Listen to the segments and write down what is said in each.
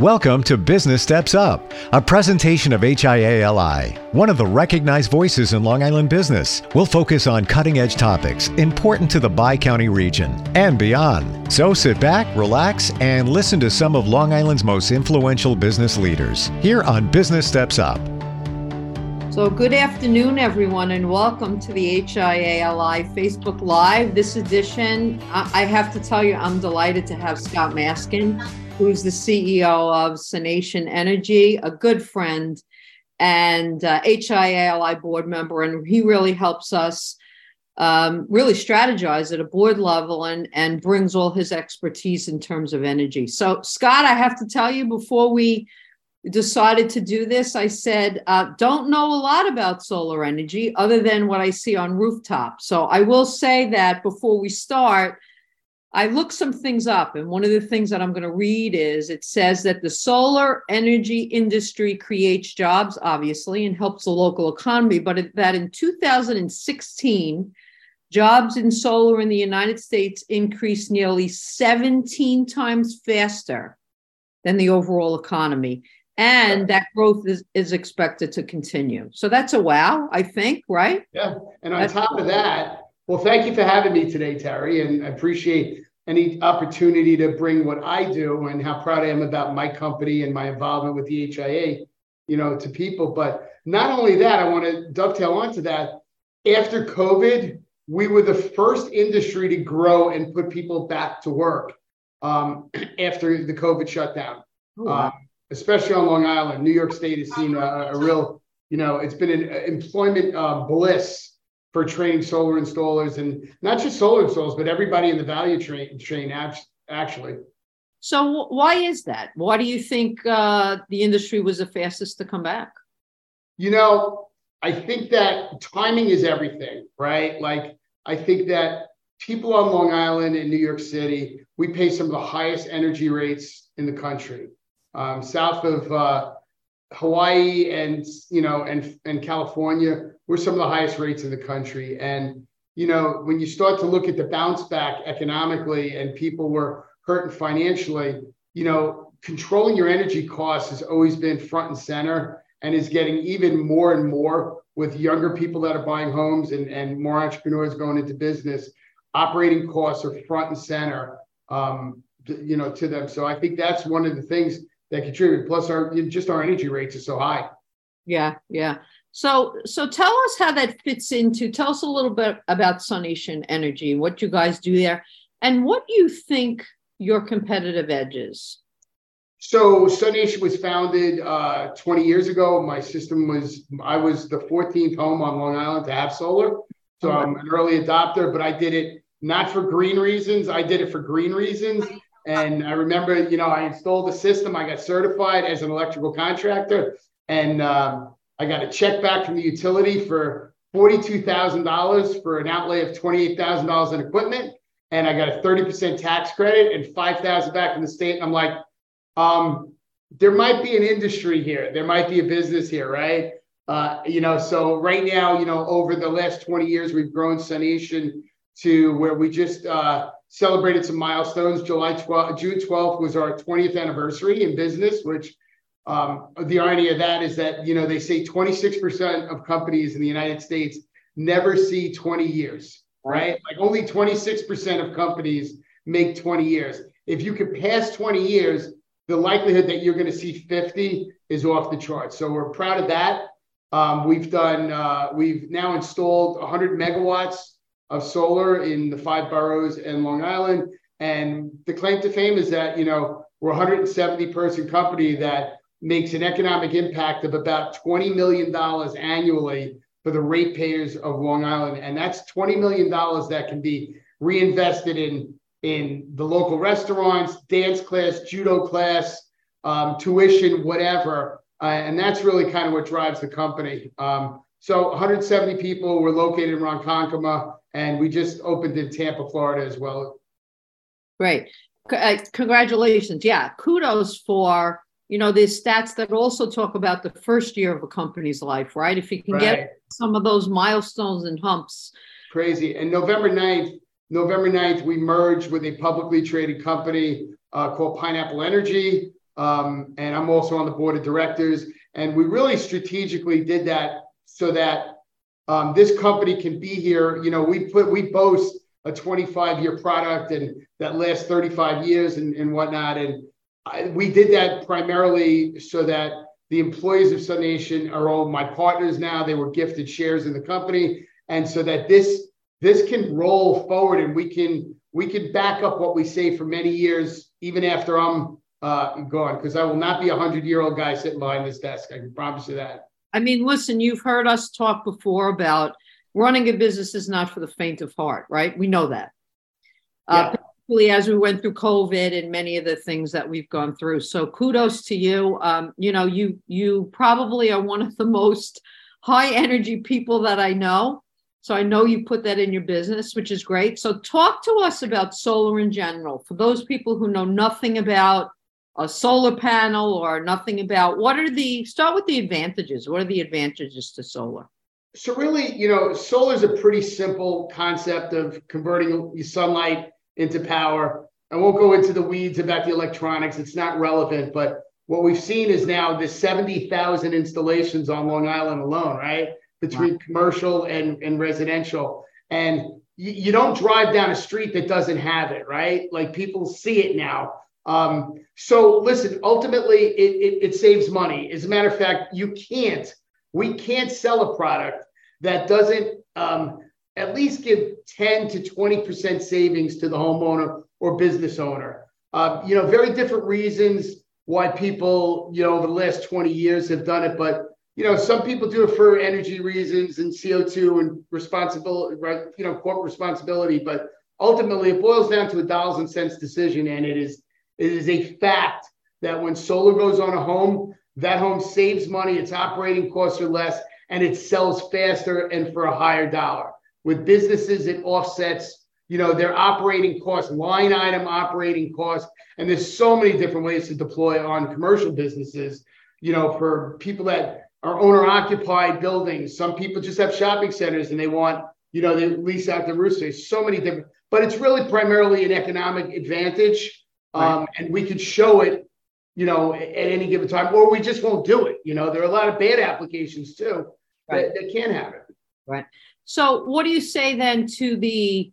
Welcome to Business Steps Up, a presentation of HIALI, one of the recognized voices in Long Island business. We'll focus on cutting edge topics important to the Bi County region and beyond. So sit back, relax, and listen to some of Long Island's most influential business leaders here on Business Steps Up. So, good afternoon, everyone, and welcome to the HIALI Facebook Live. This edition, I have to tell you, I'm delighted to have Scott Maskin who's the CEO of SUNation Energy, a good friend and uh, HIALI board member, and he really helps us um, really strategize at a board level and and brings all his expertise in terms of energy. So, Scott, I have to tell you before we decided to do this, I said, uh, don't know a lot about solar energy other than what I see on rooftops. So I will say that before we start, I looked some things up, and one of the things that I'm going to read is it says that the solar energy industry creates jobs, obviously, and helps the local economy, but that in 2016, jobs in solar in the United States increased nearly 17 times faster than the overall economy. And that growth is, is expected to continue. So that's a wow, I think, right? Yeah. And on that's top cool. of that, well, thank you for having me today, Terry, and I appreciate any opportunity to bring what I do and how proud I am about my company and my involvement with the HIA, you know, to people. But not only that, I want to dovetail onto that. After COVID, we were the first industry to grow and put people back to work um, after the COVID shutdown, oh, wow. um, especially on Long Island. New York State has seen a, a real, you know, it's been an employment uh, bliss for training solar installers and not just solar installers, but everybody in the value chain, chain actually. So why is that? Why do you think uh, the industry was the fastest to come back? You know, I think that timing is everything, right? Like I think that people on Long Island and New York City, we pay some of the highest energy rates in the country. Um, south of uh, Hawaii and you know and and California, we're some of the highest rates in the country. And, you know, when you start to look at the bounce back economically and people were hurting financially, you know, controlling your energy costs has always been front and center and is getting even more and more with younger people that are buying homes and, and more entrepreneurs going into business. Operating costs are front and center, um, you know, to them. So I think that's one of the things that contribute. Plus, our just our energy rates are so high. Yeah, yeah. So, so tell us how that fits into. Tell us a little bit about SUNation Energy, what you guys do there, and what you think your competitive edge is. So, SUNation was founded uh, 20 years ago. My system was I was the 14th home on Long Island to have solar, so I'm an early adopter. But I did it not for green reasons. I did it for green reasons. And I remember, you know, I installed the system. I got certified as an electrical contractor, and um, I got a check back from the utility for $42,000 for an outlay of $28,000 in equipment. And I got a 30% tax credit and 5,000 back from the state. And I'm like, um, there might be an industry here. There might be a business here, right? Uh, you know, so right now, you know, over the last 20 years, we've grown SUNation to where we just uh, celebrated some milestones. July 12th, June 12th was our 20th anniversary in business, which um, the irony of that is that you know they say 26% of companies in the United States never see 20 years, right? Like only 26% of companies make 20 years. If you could pass 20 years, the likelihood that you're going to see 50 is off the charts. So we're proud of that. Um, we've done, uh, we've now installed 100 megawatts of solar in the five boroughs and Long Island. And the claim to fame is that, you know, we're a 170 person company that makes an economic impact of about $20 million annually for the ratepayers of Long Island. And that's $20 million that can be reinvested in, in the local restaurants, dance class, judo class, um, tuition, whatever. Uh, and that's really kind of what drives the company. Um, so 170 people. We're located in Ronkonkoma, and we just opened in Tampa, Florida as well. Great. Uh, congratulations. Yeah. Kudos for you know, there's stats that also talk about the first year of a company's life, right? If you can right. get some of those milestones and humps. Crazy. And November 9th, November 9th, we merged with a publicly traded company uh, called Pineapple Energy. um, and I'm also on the board of directors. And we really strategically did that so that um, this company can be here. You know, we put we boast a 25 year product and that lasts 35 years and, and whatnot. And I, we did that primarily so that the employees of SUNation are all my partners now. They were gifted shares in the company, and so that this this can roll forward and we can we can back up what we say for many years, even after I'm uh, gone, because I will not be a hundred year old guy sitting behind this desk. I can promise you that. I mean, listen, you've heard us talk before about running a business is not for the faint of heart, right? We know that. Uh, particularly as we went through COVID and many of the things that we've gone through. So kudos to you. Um, you know, you you probably are one of the most high energy people that I know. So I know you put that in your business, which is great. So talk to us about solar in general. For those people who know nothing about a solar panel or nothing about what are the start with the advantages. What are the advantages to solar? So really, you know, solar is a pretty simple concept of converting sunlight into power. I won't go into the weeds about the electronics. It's not relevant, but what we've seen is now the 70,000 installations on Long Island alone, right? Between wow. commercial and, and residential. And you, you, don't drive down a street that doesn't have it, right? Like people see it now. Um, so listen, ultimately it, it, it saves money. As a matter of fact, you can't, we can't sell a product that doesn't um, at least give 10 to 20% savings to the homeowner or business owner. Uh, you know, very different reasons why people, you know, over the last 20 years have done it. But, you know, some people do it for energy reasons and CO2 and responsibility, right, you know, corporate responsibility. But ultimately, it boils down to a dollars and cents decision. And it is, it is a fact that when solar goes on a home, that home saves money, its operating costs are less, and it sells faster and for a higher dollar. With businesses, it offsets, you know, their operating costs, line item operating costs. And there's so many different ways to deploy on commercial businesses, you know, for people that are owner occupied buildings. Some people just have shopping centers and they want, you know, they lease out the roof space. So many different, but it's really primarily an economic advantage. Um, right. And we could show it you know, at any given time, or we just won't do it. You know, there are a lot of bad applications too right. that, that can have it. Right. So, what do you say then to the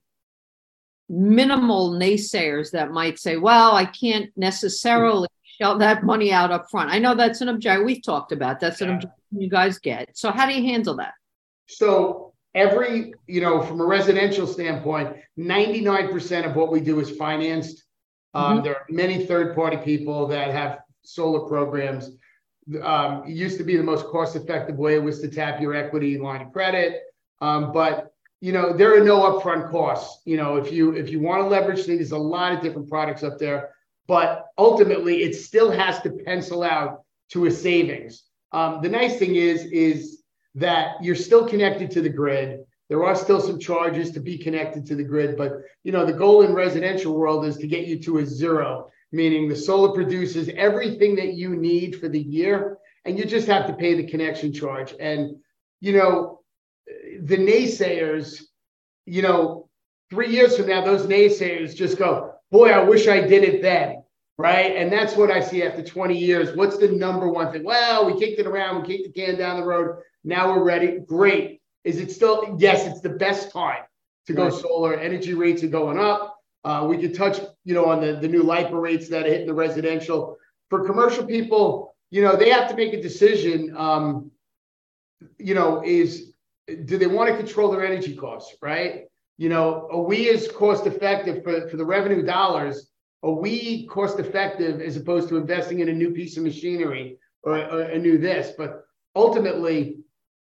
minimal naysayers that might say, well, I can't necessarily shell that money out up front? I know that's an objection we've talked about. That's an objection you guys get. So, how do you handle that? So, every, you know, from a residential standpoint, 99% of what we do is financed. Um, mm-hmm. There are many third party people that have solar programs um, it used to be the most cost effective way was to tap your equity line of credit. Um, but you know there are no upfront costs. You know if you if you want to leverage things, there's a lot of different products up there. But ultimately, it still has to pencil out to a savings. Um, the nice thing is is that you're still connected to the grid. There are still some charges to be connected to the grid, but you know the goal in residential world is to get you to a zero meaning the solar produces everything that you need for the year, and you just have to pay the connection charge. And, you know, the naysayers, you know, three years from now, those naysayers just go, boy, I wish I did it then. Right. And that's what I see after 20 years. What's the number one thing? Well, we kicked it around, we kicked the can down the road. Now we're ready. Great. Is it still? Yes, it's the best time to go solar. Energy rates are going up. Uh, we could touch, you know, on the, the new LIPA rates that are hitting the residential. For commercial people, you know, they have to make a decision. Um, you know, is do they want to control their energy costs, right? You know, are we as cost effective for, for the revenue dollars? Are we cost effective as opposed to investing in a new piece of machinery or, or a new this? But ultimately,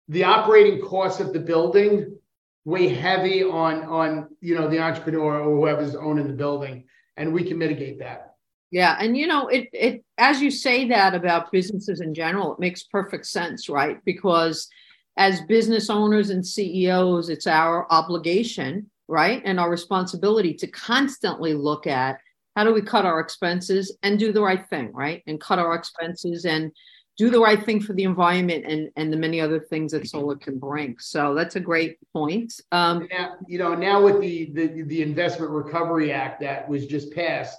the operating costs of the building weigh heavy on on you know the entrepreneur or whoever's owning the building and we can mitigate that. Yeah and you know it it as you say that about businesses in general it makes perfect sense right? Because as business owners and CEOs it's our obligation right and our responsibility to constantly look at how do we cut our expenses and do the right thing right and cut our expenses and do the right thing for the environment and and the many other things that solar can bring. So that's a great point. Um, now, you know, now with the, the the Investment Recovery Act that was just passed,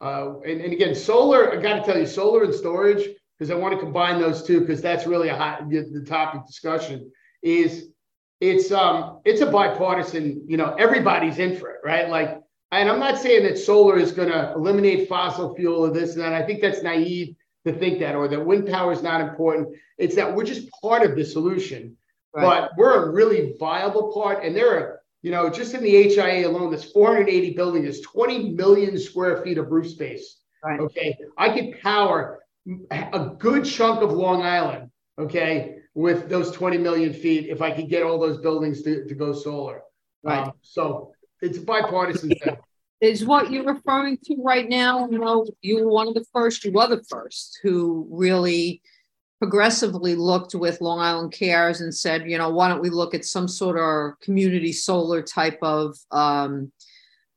Uh, and, and again, solar, I got to tell you, solar and storage, because I want to combine those two, because that's really a hot, the, topic discussion is it's um it's a bipartisan, you know, everybody's in for it, right? Like, and I'm not saying that solar is going to eliminate fossil fuel or this and that. I think that's naive to think that, or that wind power is not important. It's that we're just part of the solution, right. but we're a really viable part. And there are, you know, just in the HIA alone, there's 480 buildings, there's 20 million square feet of roof space. Right. Okay, I could power a good chunk of Long Island. Okay, with those 20 million feet, if I could get all those buildings to, to go solar. Right. Um, so it's bipartisan thing is what you're referring to right now. You know, you were one of the first, you were the first who really progressively looked with Long Island Cares and said, you know, why don't we look at some sort of community solar type of um,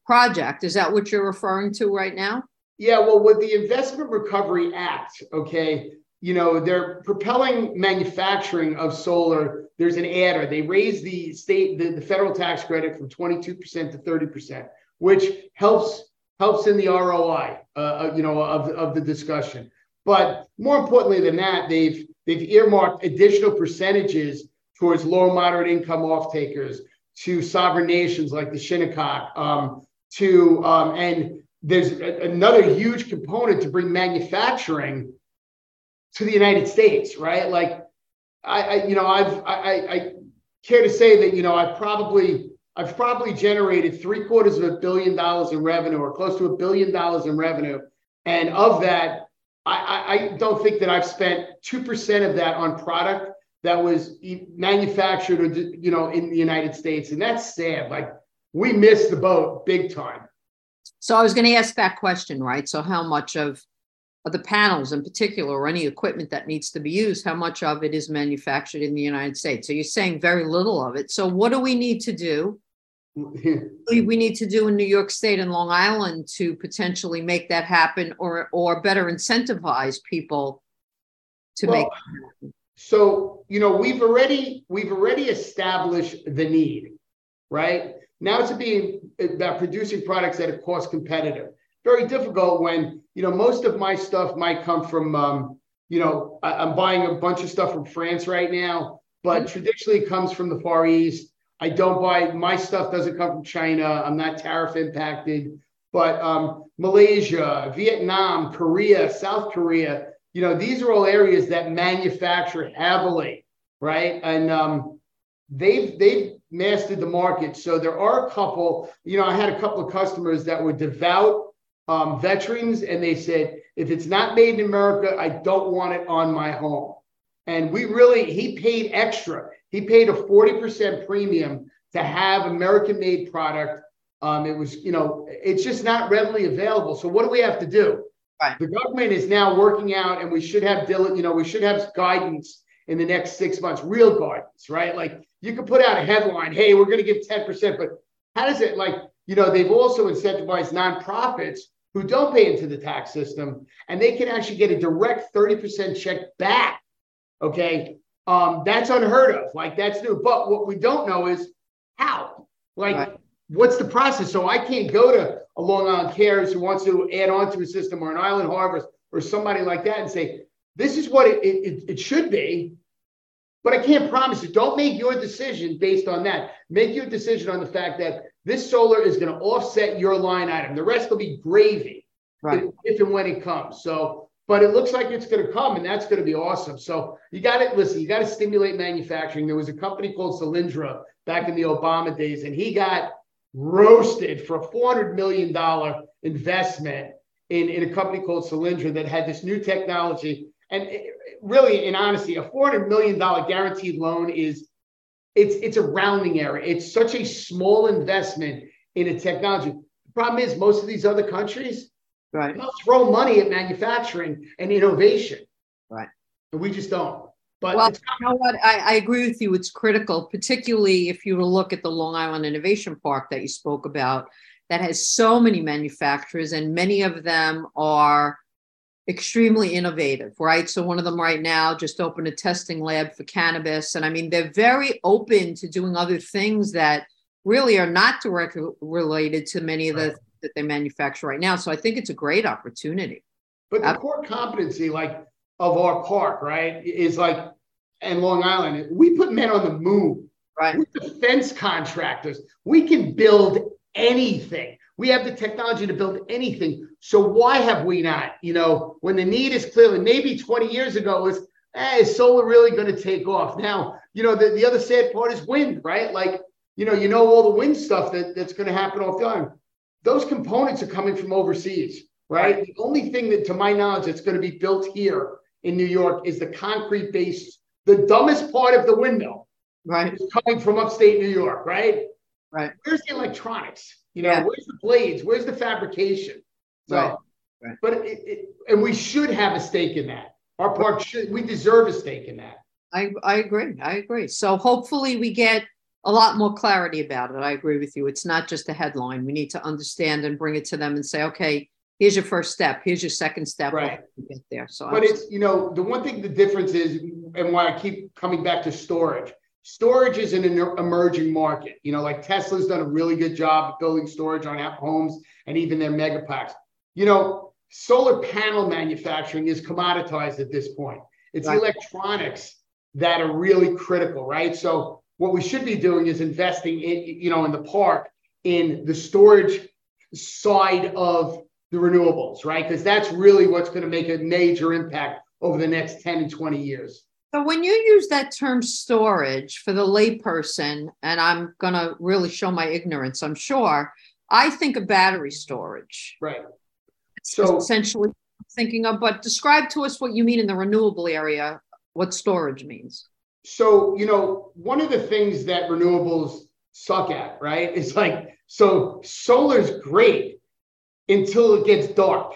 project? Is that what you're referring to right now? Yeah, well, with the Investment Recovery Act, okay, you know, they're propelling manufacturing of solar. There's an adder. They raised the state, the, the federal tax credit from 22% to 30% which helps helps in the ROI, uh, uh, you know, of, of the discussion. But more importantly than that, they've they've earmarked additional percentages towards low moderate income off takers, to sovereign nations like the Shinnecock, um, to um, and there's a, another huge component to bring manufacturing to the United States, right? Like I, I you know, I've I, I, I care to say that you know I probably I've probably generated three quarters of a billion dollars in revenue or close to a billion dollars in revenue. And of that, I, I don't think that I've spent 2% of that on product that was manufactured or, you know, in the United States. And that's sad. Like we missed the boat big time. So I was going to ask that question, right? So how much of, of the panels in particular or any equipment that needs to be used, how much of it is manufactured in the United States? So you're saying very little of it. So what do we need to do we need to do in New York State and Long Island to potentially make that happen or or better incentivize people to well, make so you know we've already we've already established the need right? Now it's being about producing products that are cost competitive. Very difficult when you know most of my stuff might come from um, you know I, am buying a bunch of stuff from france right now but mm-hmm. traditionally it comes from the far east I don't buy my stuff doesn't come from China. I'm not tariff impacted, but um, Malaysia, Vietnam, Korea, South Korea, you know, these are all areas that manufacture heavily, right? And um, they've they've mastered the market. So there are a couple. You know, I had a couple of customers that were devout um, veterans, and they said, if it's not made in America, I don't want it on my home. And we really, he paid extra. He paid a 40% premium to have American made product. Um, it was, you know, it's just not readily available. So what do we have to do? Right. The government is now working out, and we should have, you know, we should have guidance in the next six months, real guidance, right? Like you could put out a headline, hey, we're going to give 10%, but how does it like, you know, they've also incentivized nonprofits who don't pay into the tax system, and they can actually get a direct 30% check back. Okay. Um, that's unheard of. Like that's new. But what we don't know is how. Like, right. what's the process? So I can't go to a Long Island Cares who wants to add on to a system or an Island Harvest or somebody like that and say, this is what it, it, it should be. But I can't promise it. Don't make your decision based on that. Make your decision on the fact that this solar is going to offset your line item. The rest will be gravy right. if, if and when it comes. So but it looks like it's going to come and that's going to be awesome. So you got to listen, you got to stimulate manufacturing. There was a company called Solyndra back in the Obama days, and he got roasted for a $400 million investment in, in a company called Solyndra that had this new technology. And it, really, in honesty, a $400 million guaranteed loan is it's it's a rounding error. It's such a small investment in a technology. The problem is most of these other countries, Right. They'll throw money at manufacturing and innovation. Right. And we just don't. But well, you know what? I, I, agree with you. It's critical, particularly if you look at the Long Island Innovation Park that you spoke about, that has so many manufacturers, and many of them are extremely innovative, right? So one of them right now just opened a testing lab for cannabis, and I mean they're very open to doing other things that really are not directly related to many of the that they manufacture right now. So I think it's a great opportunity. But the core competency, like of our park, right, is like, and Long Island, we put men on the moon. Right. We're defense contractors. We can build anything. We have the technology to build anything. So why have we not? You know, when the need is clearly maybe 20 years ago was, eh, is solar really going to take off? Now, you know, the, the other sad part is wind, right? Like, you know, you know all the wind stuff that, that's going to happen off the island. Those components are coming from overseas, right? The only thing that, to my knowledge, that's going to be built here in New York is the concrete base. The dumbest part of the windmill, right, is coming from upstate New York, right? Right. Where's the electronics? You know, Yeah. where's the blades? Where's the fabrication? So, Right, right. but it, it, and we should have a stake in that. Our park should, we deserve a stake in that. I, I agree. I agree. So hopefully we get a lot more clarity about it. I agree with you. It's not just a headline. We need to understand and bring it to them and say, okay, here's your first step. Here's your second step. Right. Get there. So But it's, you know, the one thing the difference is, and why I keep coming back to storage, storage is an emerging market. You know, like Tesla's done a really good job of building storage on app homes and even their mega packs. You know, solar panel manufacturing is commoditized at this point. It's Right. electronics that are really critical, right? So what we should be doing is investing in, you know, in the park in the storage side of the renewables, right? Because that's really what's going to make a major impact over the next 10 and 20 years. So when you use that term storage for the layperson, and I'm gonna really show my ignorance, I'm sure, I think of battery storage. Right. It's So- essentially thinking of, but describe to us what you mean in the renewable area, what storage means. So, you know, one of the things that renewables suck at, right, it's like, so solar's great until it gets dark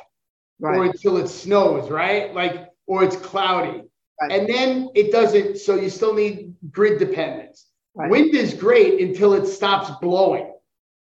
or until it snows, right? Like, or it's cloudy. Right. And then it doesn't, so you still need grid dependence. Right. Wind is great until it stops blowing.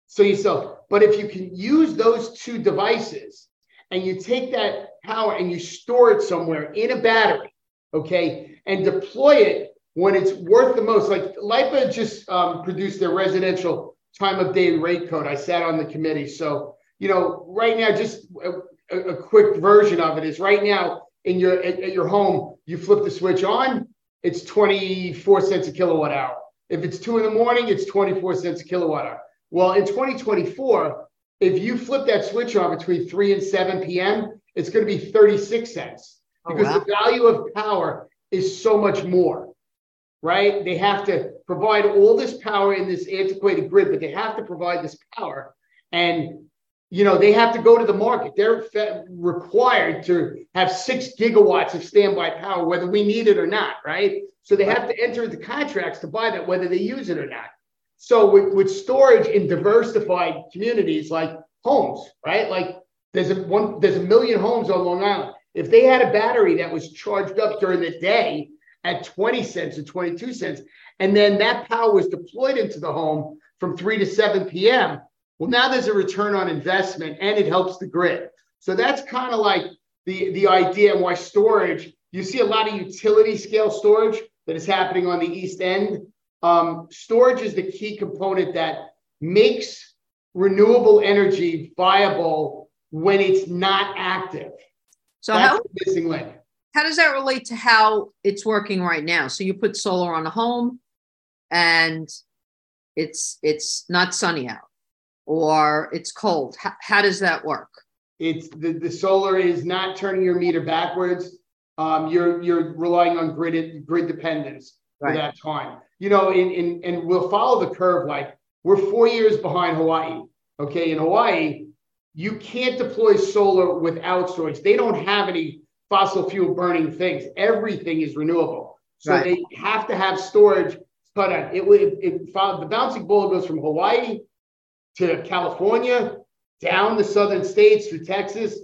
So you still, but if you can use those two devices and you take that power and you store it somewhere in a battery, okay, and deploy it when it's worth the most. Like LIPA just um, produced their residential time of day rate code. I sat on the committee. So, you know, right now, just a, a, quick version of it is right now in your at, at your home, you flip the switch on, it's 24 cents a kilowatt hour. If it's two in the morning, it's 24 cents a kilowatt hour. Well, in 2024, if you flip that switch on between 3 and 7 p.m., it's going to be 36 cents Oh, because wow. the value of power is so much more, right? They have to provide all this power in this antiquated grid, but they have to provide this power. And, you know, they have to go to the market. They're fe- required to have six gigawatts of standby power, whether we need it or not, right? So they have to enter the contracts to buy that, whether they use it or not. So with, with storage in diversified communities like homes, right? Like there's a one, there's a million homes on Long Island. If they had a battery that was charged up during the day at 20 cents or 22 cents, and then that power was deployed into the home from 3 to 7 p.m., well, now there's a return on investment and it helps the grid. So that's kind of like the, the idea and why storage, you see a lot of utility scale storage that is happening on the East End. Um, storage is the key component that makes renewable energy viable when it's not active. So That's how, missing link. How does that relate to how it's working right now? So you put solar on a home and it's it's not sunny out or it's cold. How, how does that work? It's the, the solar is not turning your meter backwards. Um, you're you're relying on grid grid dependence for that time. You know, in, in and we'll follow the curve. Like we're four years behind Hawaii. Okay, in Hawaii, you can't deploy solar without storage. They don't have any fossil fuel burning things. Everything is renewable. So Right. they have to have storage cut on. Uh, it would it, it, the bouncing ball goes from Hawaii to California, down the southern states through Texas,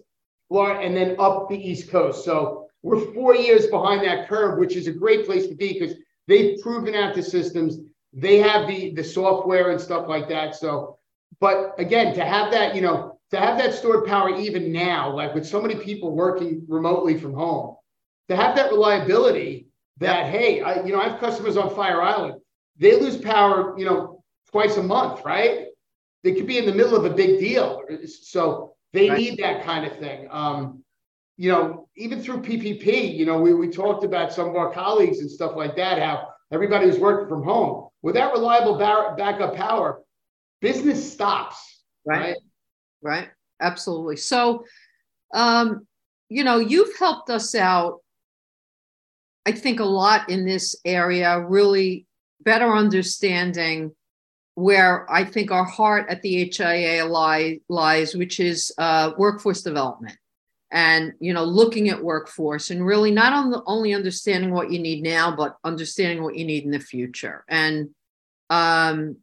Florida, and then up the East Coast. So we're four years behind that curve, which is a great place to be because they've proven out the systems. They have the the software and stuff like that. So, but again, to have that, you know, to have that stored power even now, like with so many people working remotely from home, to have that reliability that hey, I, you know, I have customers on Fire Island. They lose power, you know, twice a month, right? they could be in the middle of a big deal. So they right. need that kind of thing. Um, you know, even through PPP, you know, we, we talked about some of our colleagues and stuff like that, how everybody was working from home. Without reliable bar- backup power, business stops. Right. Right. Right. Absolutely. So, um, you know, you've helped us out, I think, a lot in this area, really better understanding where I think our heart at the HIA lie, lies, which is uh, workforce development and you know looking at workforce and really not on the, only understanding what you need now but understanding what you need in the future and um,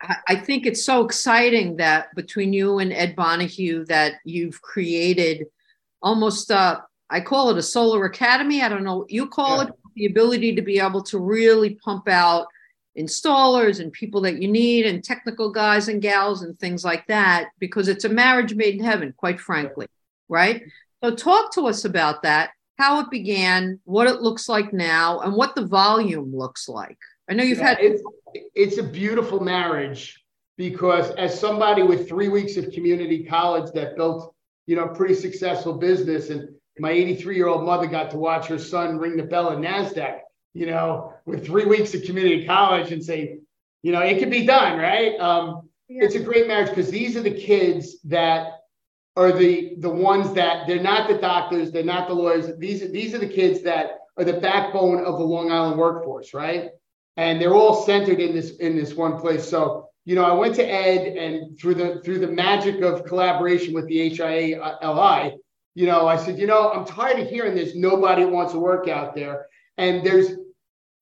I, think it's so exciting that between you and ed Bonahue that you've created almost uh, i call it a solar academy. I don't know what you call yeah. it the ability to be able to really pump out installers and people that you need and technical guys and gals and things like that because it's a marriage made in heaven quite frankly right? So talk to us about that how it began what it looks like now and what the volume looks like i know you've yeah, had it's, it's a beautiful marriage because as somebody with three weeks of community college that built you know pretty successful business and my 83 year old mother got to watch her son ring the bell at nasdaq you know, with three weeks of community college and say, you know, it can be done, right? Um, yeah. It's a great marriage because these are the kids that are the the ones that they're not the doctors, they're not the lawyers. These these are the kids that are the backbone of the Long Island workforce, right? And they're all centered in this in this one place. So you know, I went to Ed, and through the through the magic of collaboration with the HIA-LI, uh, you know, I said, you know, I'm tired of hearing there's nobody wants to work out there, and there's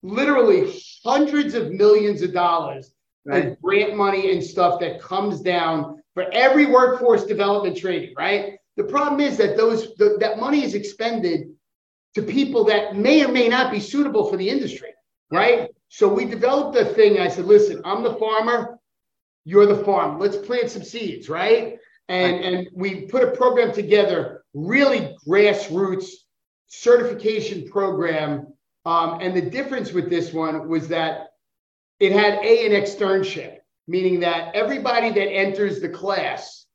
literally hundreds of millions of dollars right. of grant money and stuff that comes down for every workforce development training, right? The problem is that those the, that money is expended to people that may or may not be suitable for the industry, right? So we developed a thing. I said, listen, I'm the farmer, you're the farm. Let's plant some seeds, right? And and we put a program together, really grassroots certification program um, and the difference with this one was that it had A, an externship, meaning that everybody that enters the class,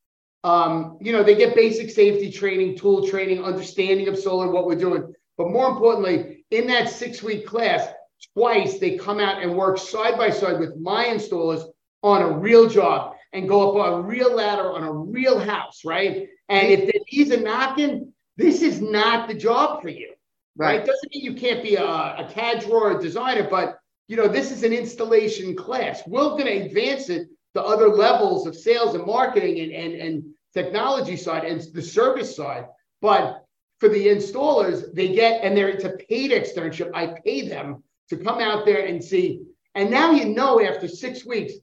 um, you know, they get basic safety training, tool training, understanding of solar, what we're doing. But more importantly, in that six week class, twice they come out and work side by side with my installers on a real job and go up on a real ladder on a real house, right? And if the knees are knocking, this is not the job for you. Right. right? Doesn't mean you can't be a, a CAD drawer a designer, but you know, this is an installation class. We're going to advance it to other levels of sales and marketing and, and, and technology side and the service side. But for the installers, they get, and they're, it's a paid externship. I pay them to come out there and see. And now you know after six weeks,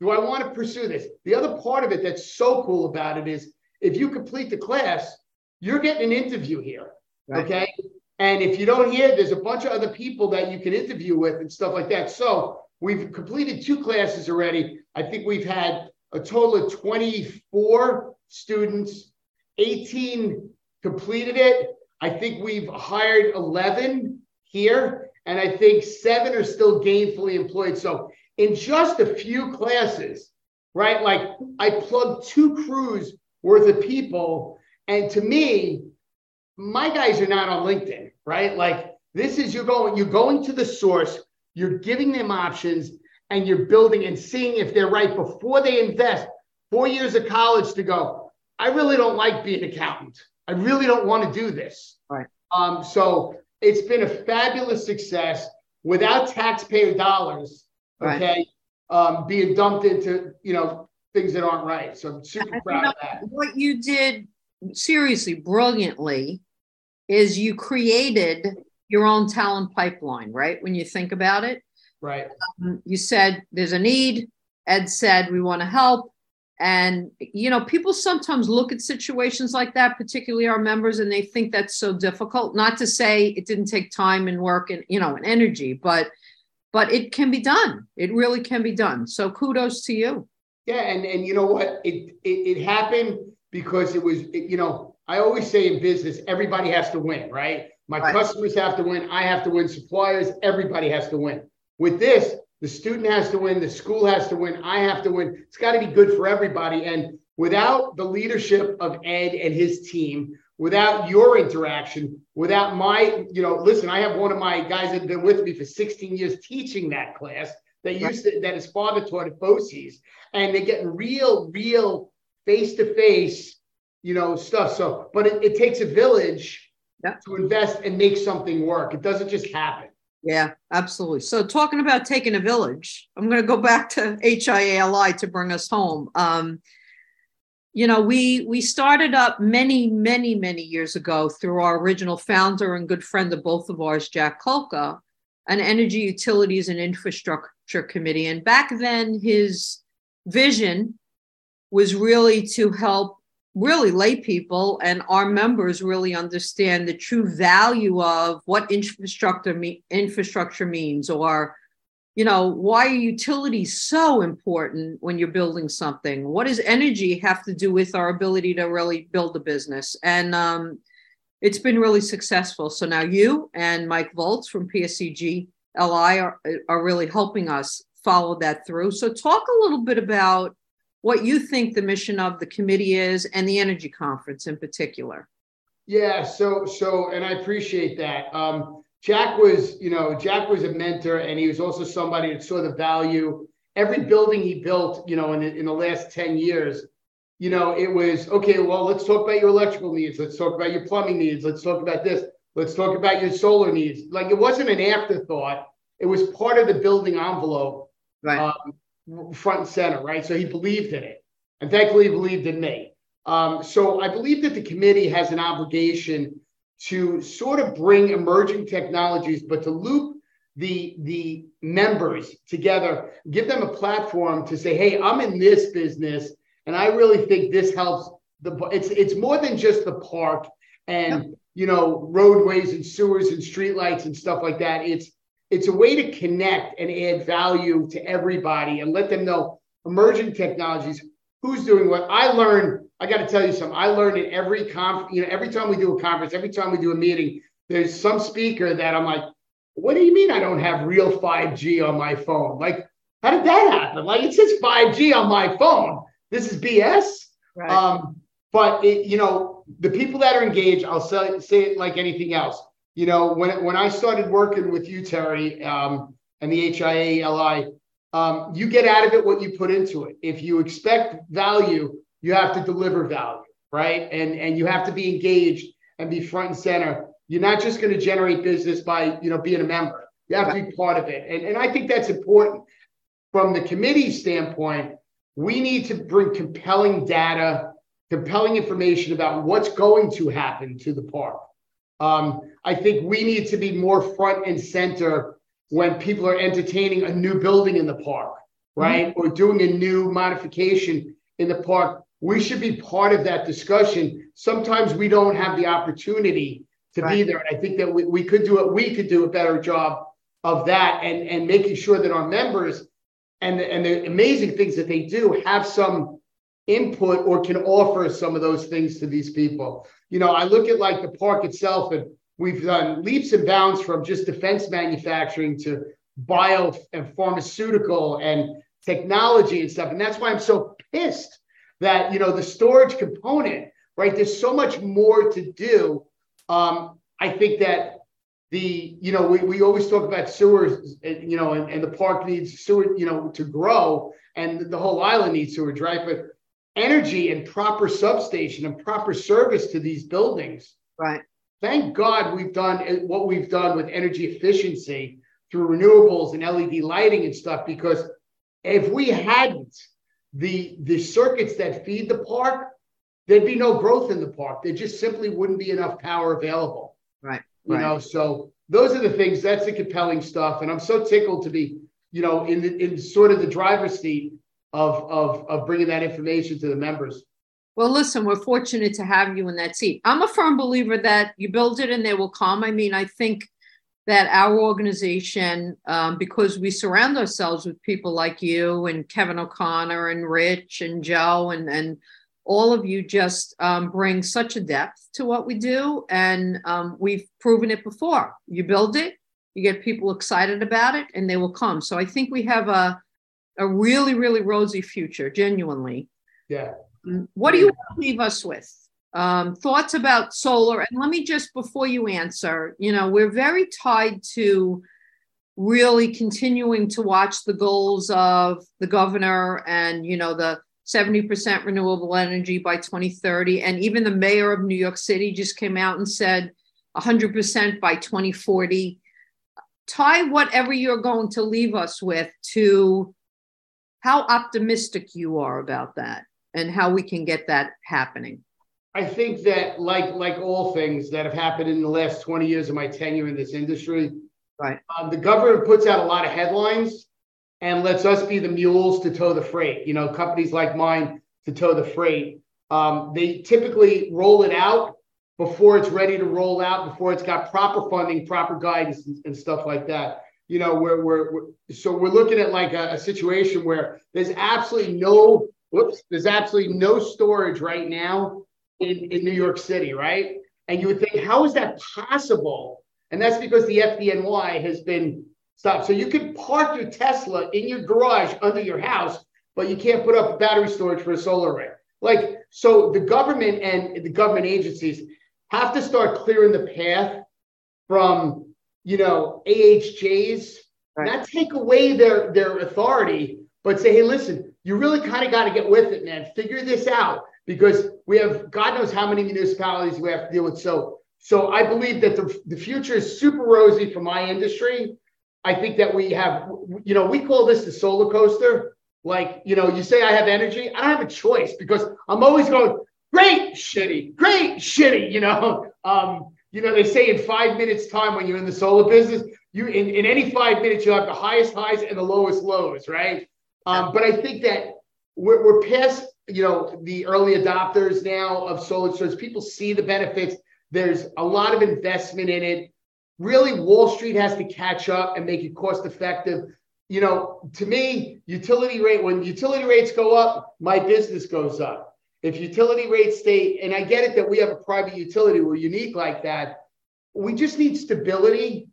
do I want to pursue this? The other part of it that's so cool about it is if you complete the class, you're getting an interview here. Right. Okay. And if you don't hear, there's a bunch of other people that you can interview with and stuff like that. So we've completed two classes already. I think we've had a total of 24 students, 18 completed it. I think we've hired 11 here, and I think seven are still gainfully employed. So in just a few classes, right? Like I plugged two crews worth of people. And to me, my guys are not on LinkedIn, right? Like this is you're going, you're going to the source, you're giving them options, and you're building and seeing if they're right before they invest four years of college to go. I really don't like being an accountant. I really don't want to do this. Right. Um, so it's been a fabulous success without taxpayer dollars. Okay. Right. Um, being dumped into you know things that aren't right. So I'm super proud of that. What you did seriously brilliantly is you created your own talent pipeline, right? When you think about it, right? Um, you said there's a need. Ed said we want to help, and you know people sometimes look at situations like that, particularly our members, and they think that's so difficult. Not to say it didn't take time and work and you know and energy, but but it can be done. It really can be done. So kudos to you. Yeah, and and you know what? It it, it happened because it was it, you know I always say in business, everybody has to win, right? My right. customers have to win. I have to win. Suppliers, everybody has to win. With this, The student has to win, the school has to win, I have to win. It's got to be good for everybody. And without the leadership of Ed and his team, without your interaction, without my, you know, listen, I have one of my guys that have been with me for 16 years teaching that class that used to, that his father taught at BOCES, and they're getting real, real face to face, you know, stuff. So, but it, it takes a village Yeah. to invest and make something work. It doesn't just happen. Yeah, absolutely. So talking about taking a village, I'm going to go back to HIALI to bring us home. Um, you know, we we started up many, many, many years ago through our original founder and good friend of both of ours, Jack Kulka, an energy utilities and infrastructure committee. And back then, his vision was really to help really lay people and our members really understand the true value of what infrastructure me- infrastructure means or you know why are utilities so important when you're building something? What does energy have to do with our ability to really build a business? And um, it's been really successful. So now you and mike Voltz from PSEG LI are, are really helping us follow that through. So talk a little bit about what you think the mission of the committee is and the energy conference in particular. Yeah, so so and I appreciate that. Um, Jack was, you know, Jack was a mentor and he was also somebody that saw the value. Every building he built, you know, in, in the last 10 years, you know, it was okay, well, let's talk about your electrical needs, let's talk about your plumbing needs, let's talk about this, let's talk about your solar needs. Like it wasn't an afterthought, it was part of the building envelope. Right. Um, front and center, right? So he believed in it. And thankfully, he believed in me. Um, so I believe that the committee has an obligation to sort of bring emerging technologies, but to loop the, the members together, give them a platform to say, hey, I'm in this business, and I really think this helps the it's it's more than just the park and you know roadways and sewers and streetlights and stuff like that. It's it's a way to connect and add value to everybody and let them know emerging technologies who's doing what. I learned i got to tell you something i learned at every conf you know every time we do a conference every time we do a meeting there's some speaker that i'm like what do you mean i don't have real 5g on my phone? Like how did that happen? Like it says 5g on my phone. This is bs Right. um, but it, you know the people that are engaged i'll say, say it like anything else you know, when when I started working with you, Terry, um, and the HIALI, um, you get out of it what you put into it. If you expect value, you have to deliver value, right? And and you have to be engaged and be front and center. You're not just going to generate business by you know being a member. You have to be part of it, and and I think that's important from the committee standpoint. We need to bring compelling data, compelling information about what's going to happen to the park. Um, I think we need to be more front and center when people are entertaining a new building in the park, right? Or doing a new modification in the park. We should be part of that discussion. Sometimes we don't have the opportunity to be there. And I think that we, we could do it, we could do a better job of that and, and making sure that our members and the, and the amazing things that they do have some input or can offer some of those things to these people. You know, I look at like the park itself, and we've done leaps and bounds from just defense manufacturing to bio and pharmaceutical and technology and stuff. And that's why I'm so pissed that, you know, the storage component, right? There's so much more to do. Um, I think that the, you know, we, we always talk about sewers, you know, and, and the park needs sewer, you know, to grow and the whole island needs sewage, right? But energy and proper substation and proper service to these buildings. Right. Thank God we've done eh, what we've done with energy efficiency through renewables and LED lighting and stuff. Because if we hadn't the the circuits that feed the park, there'd be no growth in the park. There just simply wouldn't be enough power available. Right. You Right. know, so those are the things. That's the compelling stuff, and I'm so tickled to be, you know, in the, in sort of the driver's seat of of of bringing that information to the members. Well, listen, we're fortunate to have you in that seat. I'm a firm believer that you build it and they will come. I mean, I think that our organization, um, because we surround ourselves with people like you and Kevin O'Connor and Rich and Joe and and all of you just um, bring such a depth to what we do, and um, we've proven it before. You build it, you get people excited about it and they will come. So I think we have a a really, really rosy future, genuinely. Yeah. Mm, what do you want to leave us with? Um, thoughts about solar? And let me just, before you answer, you know, we're very tied to really continuing to watch the goals of the governor and, you know, the 70% renewable energy by 2030. And even the mayor of New York City just came out and said 100% by 2040. Tie whatever you're going to leave us with to how optimistic you are about that and how we can get that happening. I think that like like all things that have happened in the last 20 years of my tenure in this industry, right. Um, the government puts out a lot of headlines and lets us be the mules to tow the freight. You know, companies like mine to tow the freight. Um, they typically roll it out before it's ready to roll out, before it's got proper funding, proper guidance, and, and stuff like that you know, we're, we're, we're, so we're looking at like a, a, situation where there's absolutely no, whoops, there's absolutely no storage right now in, in New York City, right? And you would think, how is that possible? And that's because the FDNY has been stopped. So you can park your Tesla in your garage under your house, but you can't put up battery storage for a solar array. Like, so the government and the government agencies have to start clearing the path from you know, AHJs, right. not take away their their authority, but say, hey, listen, you really kind of got to get with it, man. Figure this out because we have God knows how many municipalities we have to deal with. So, so I believe that the, the future is super rosy for my industry. I think that we have, you know, we call this the solar coaster. Like, you know, you say I have energy, I don't have a choice because I'm always going, great, shitty, great, shitty, you know. Um, you know, they say in five minutes time when you're in the solar business, you in, in any five minutes you'll have the highest highs and the lowest lows, right? Um, but I think that we're, we're past you know the early adopters now of solar storage. People see the benefits. There's a lot of investment in it. Really, Wall Street has to catch up and make it cost effective. You know, to me, utility rate when utility rates go up, my business goes up. If utility rates stay, and I get it that we have a private utility, we're unique like that. We just need stability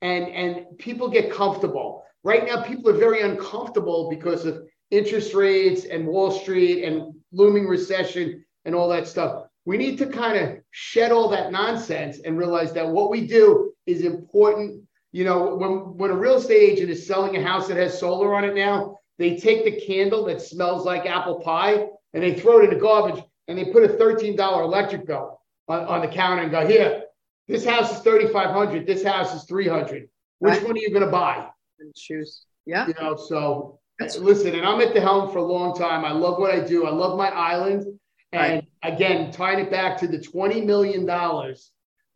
and, and people get comfortable. Right now, people are very uncomfortable because of interest rates and Wall Street and looming recession and all that stuff. We need to kind of shed all that nonsense and realize that what we do is important. You know, when, when a real estate agent is selling a house that has solar on it now, they take the candle that smells like apple pie and they throw it in the garbage and they put a $13 electric bill on, on the counter and go, here, this house is 3,500. This house is 300. Which right. one are you going to buy? And choose. Yeah. You know, so That's listen, and I'm at the helm for a long time. I love what I do. I love my island. And right. again, tying it back to the $20 million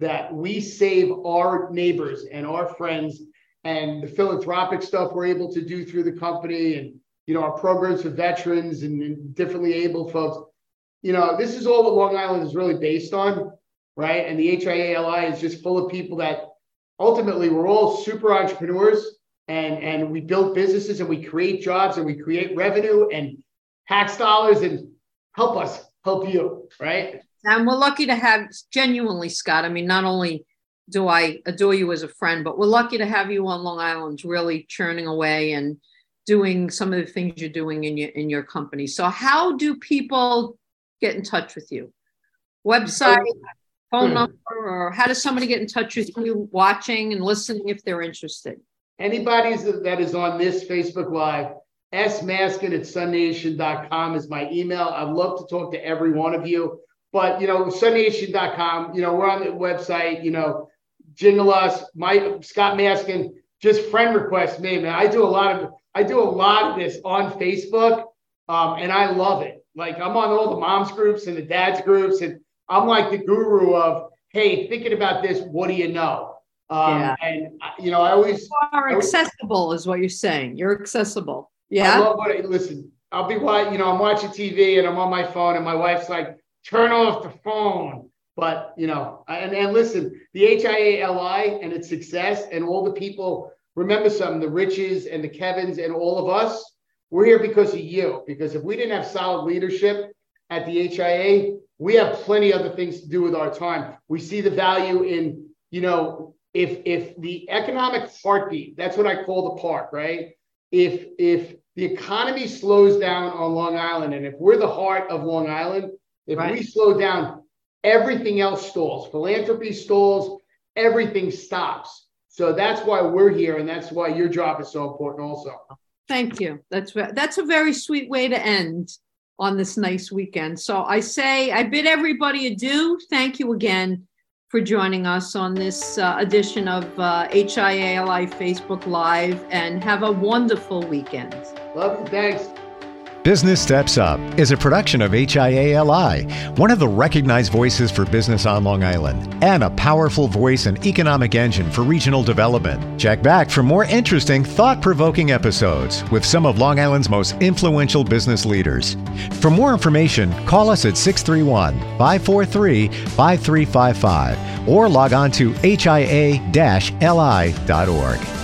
that we save our neighbors and our friends and the philanthropic stuff we're able to do through the company and you know, our programs for veterans and, and differently able folks. You know, this is all what Long Island is really based on, right? And the HIALI is just full of people that ultimately we're all super entrepreneurs and and we build businesses and we create jobs and we create revenue and tax dollars and help us help you, right? And we're lucky to have genuinely, Scott. I mean, not only do I adore you as a friend, but we're lucky to have you on Long Island, really churning away and doing some of the things you're doing in your in your company. So how do people get in touch with you? Website, phone hmm. number, or how does somebody get in touch with you watching and listening if they're interested? Anybody that is on this Facebook Live, smaskin at sunation.com is my email. I'd love to talk to every one of you. But, you know, sunation.com, you know, we're on the website, you know, us, my Scott Maskin, just friend request me, man. I do a lot of I do a lot of this on Facebook, um, and I love it. Like I'm on all the moms groups and the dads groups, and I'm like the guru of, hey, thinking about this. What do you know? Um, yeah. And you know, I always you are accessible, is what you're saying. You're accessible. Yeah. I love what I listen. I'll be what you know. I'm watching TV and I'm on my phone, and my wife's like, "Turn off the phone." But you know, and and listen, the HIALI and its success, and all the people remember something the Riches and the Kevins and all of us, we're here because of you. Because if we didn't have solid leadership at the HIA, we have plenty other things to do with our time. We see the value in, you know, if if the economic heartbeat, that's what I call the park, right? If if the economy slows down on Long Island, and if we're the heart of Long Island, if right. we slow down, everything else stalls. Philanthropy stalls, everything stops. So that's why we're here, and that's why your job is so important, also. Thank you. That's that's a very sweet way to end on this nice weekend. So I say I bid everybody adieu. Thank you again for joining us on this uh, edition of uh, HIALI Facebook Live, and have a wonderful weekend. Love you. Thanks. Business Steps Up is a production of HIALI, one of the recognized voices for business on Long Island, and a powerful voice and economic engine for regional development. Check back for more interesting, thought provoking episodes with some of Long Island's most influential business leaders. For more information, call us at 631 543 5355 or log on to hia li.org.